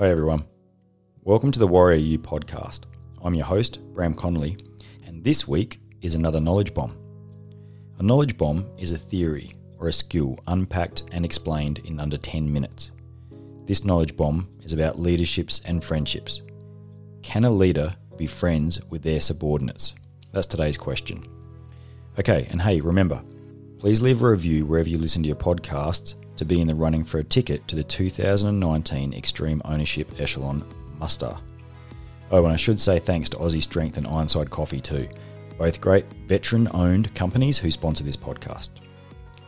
Hi everyone. Welcome to the WarriorU podcast. I'm your host, Bram Connolly, and this week is another knowledge bomb. A knowledge bomb is a theory or a skill unpacked and explained in under 10 minutes. This knowledge bomb is about leaderships and friendships. Can a leader be friends with their subordinates? That's today's question. Okay, and hey, remember, please leave a review wherever you listen to your podcasts to be in the running for a ticket to the 2019 Extreme Ownership Echelon Muster. Oh, and I should say thanks to Aussie Strength and Ironside Coffee too, both great veteran owned companies who sponsor this podcast.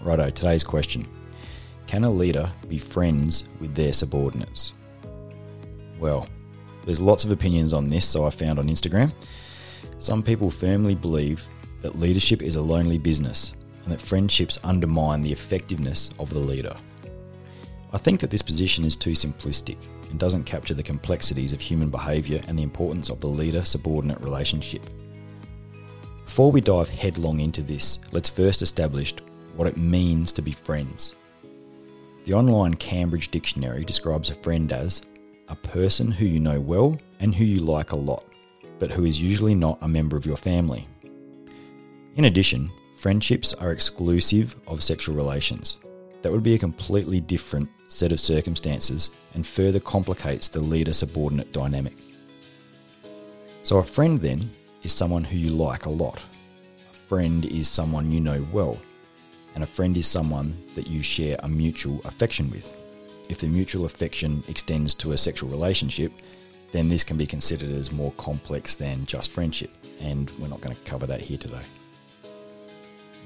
Righto, today's question Can a leader be friends with their subordinates? Well, there's lots of opinions on this, so I found on Instagram. Some people firmly believe that leadership is a lonely business and that friendships undermine the effectiveness of the leader. I think that this position is too simplistic and doesn't capture the complexities of human behaviour and the importance of the leader subordinate relationship. Before we dive headlong into this, let's first establish what it means to be friends. The online Cambridge Dictionary describes a friend as a person who you know well and who you like a lot, but who is usually not a member of your family. In addition, friendships are exclusive of sexual relations. That would be a completely different set of circumstances and further complicates the leader subordinate dynamic. So, a friend then is someone who you like a lot. A friend is someone you know well. And a friend is someone that you share a mutual affection with. If the mutual affection extends to a sexual relationship, then this can be considered as more complex than just friendship, and we're not going to cover that here today.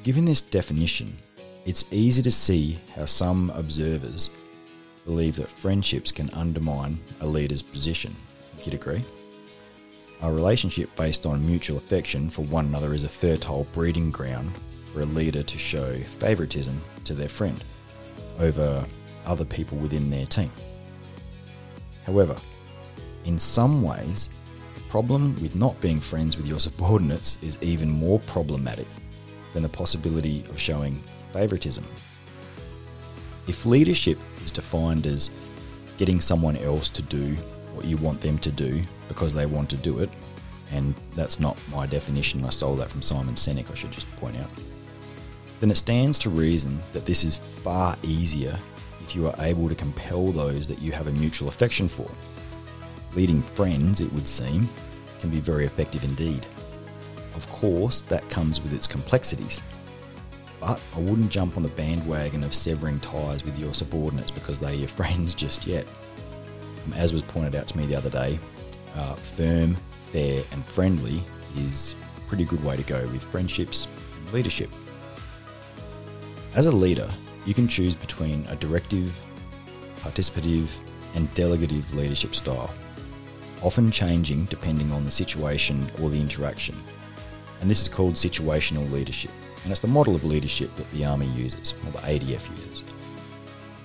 Given this definition, it's easy to see how some observers believe that friendships can undermine a leader's position. You'd agree? A relationship based on mutual affection for one another is a fertile breeding ground for a leader to show favouritism to their friend over other people within their team. However, in some ways, the problem with not being friends with your subordinates is even more problematic than the possibility of showing favouritism. If leadership is defined as getting someone else to do what you want them to do because they want to do it, and that's not my definition, I stole that from Simon Sinek, I should just point out, then it stands to reason that this is far easier if you are able to compel those that you have a mutual affection for. Leading friends, it would seem, can be very effective indeed. Of course, that comes with its complexities. But I wouldn't jump on the bandwagon of severing ties with your subordinates because they're your friends just yet. Um, as was pointed out to me the other day, uh, firm, fair, and friendly is a pretty good way to go with friendships and leadership. As a leader, you can choose between a directive, participative, and delegative leadership style, often changing depending on the situation or the interaction and this is called situational leadership. And it's the model of leadership that the Army uses, or the ADF uses.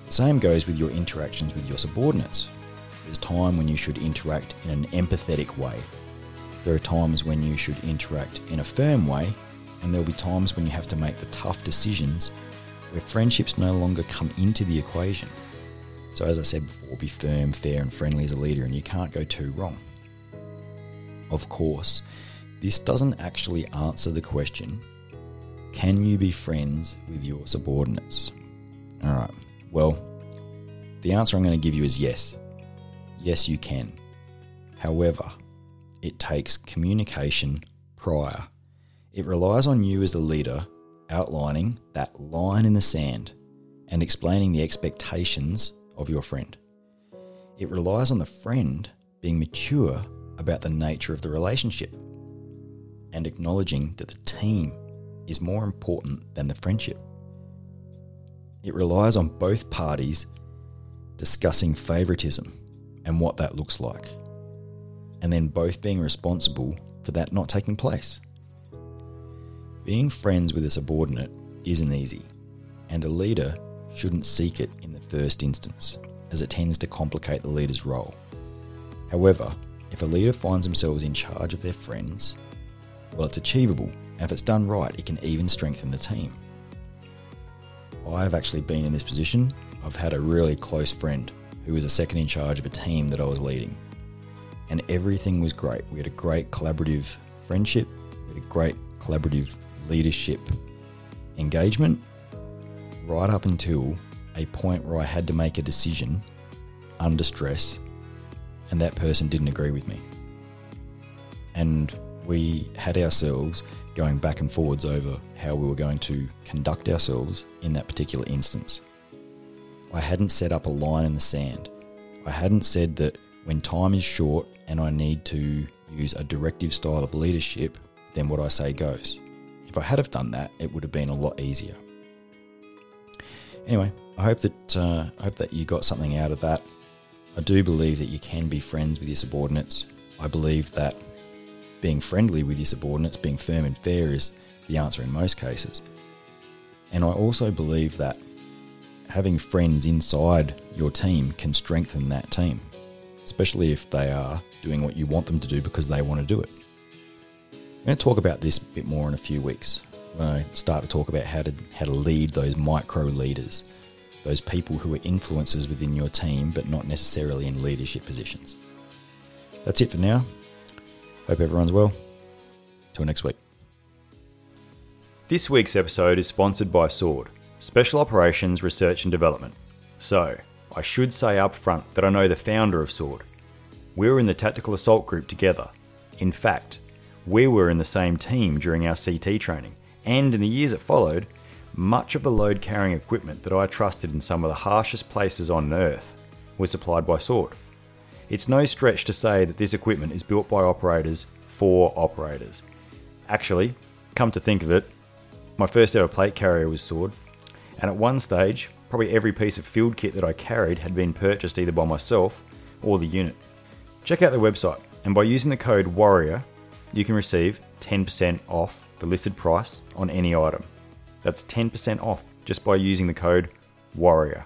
The same goes with your interactions with your subordinates. There's time when you should interact in an empathetic way. There are times when you should interact in a firm way, and there'll be times when you have to make the tough decisions where friendships no longer come into the equation. So, as I said before, be firm, fair, and friendly as a leader, and you can't go too wrong. Of course, this doesn't actually answer the question can you be friends with your subordinates? All right, well, the answer I'm going to give you is yes. Yes, you can. However, it takes communication prior. It relies on you as the leader outlining that line in the sand and explaining the expectations of your friend. It relies on the friend being mature about the nature of the relationship and acknowledging that the team is more important than the friendship. It relies on both parties discussing favouritism and what that looks like, and then both being responsible for that not taking place. Being friends with a subordinate isn't easy, and a leader shouldn't seek it in the first instance, as it tends to complicate the leader's role. However, if a leader finds themselves in charge of their friends, well, it's achievable, and if it's done right, it can even strengthen the team. I've actually been in this position. I've had a really close friend who was a second in charge of a team that I was leading. And everything was great. We had a great collaborative friendship, we had a great collaborative leadership engagement, right up until a point where I had to make a decision under stress, and that person didn't agree with me. And we had ourselves going back and forwards over how we were going to conduct ourselves in that particular instance. I hadn't set up a line in the sand. I hadn't said that when time is short and I need to use a directive style of leadership, then what I say goes. If I had have done that, it would have been a lot easier. Anyway, I hope that uh, I hope that you got something out of that. I do believe that you can be friends with your subordinates. I believe that being friendly with your subordinates, being firm and fair is the answer in most cases. And I also believe that having friends inside your team can strengthen that team, especially if they are doing what you want them to do because they want to do it. I'm going to talk about this a bit more in a few weeks when I start to talk about how to how to lead those micro leaders, those people who are influencers within your team but not necessarily in leadership positions. That's it for now. Hope everyone's well. Till next week. This week's episode is sponsored by SWORD, Special Operations Research and Development. So, I should say up front that I know the founder of SWORD. We were in the Tactical Assault Group together. In fact, we were in the same team during our CT training, and in the years that followed, much of the load carrying equipment that I trusted in some of the harshest places on Earth was supplied by SWORD. It's no stretch to say that this equipment is built by operators for operators. Actually, come to think of it, my first ever plate carrier was SWORD, and at one stage, probably every piece of field kit that I carried had been purchased either by myself or the unit. Check out the website, and by using the code WARRIOR, you can receive 10% off the listed price on any item. That's 10% off just by using the code WARRIOR.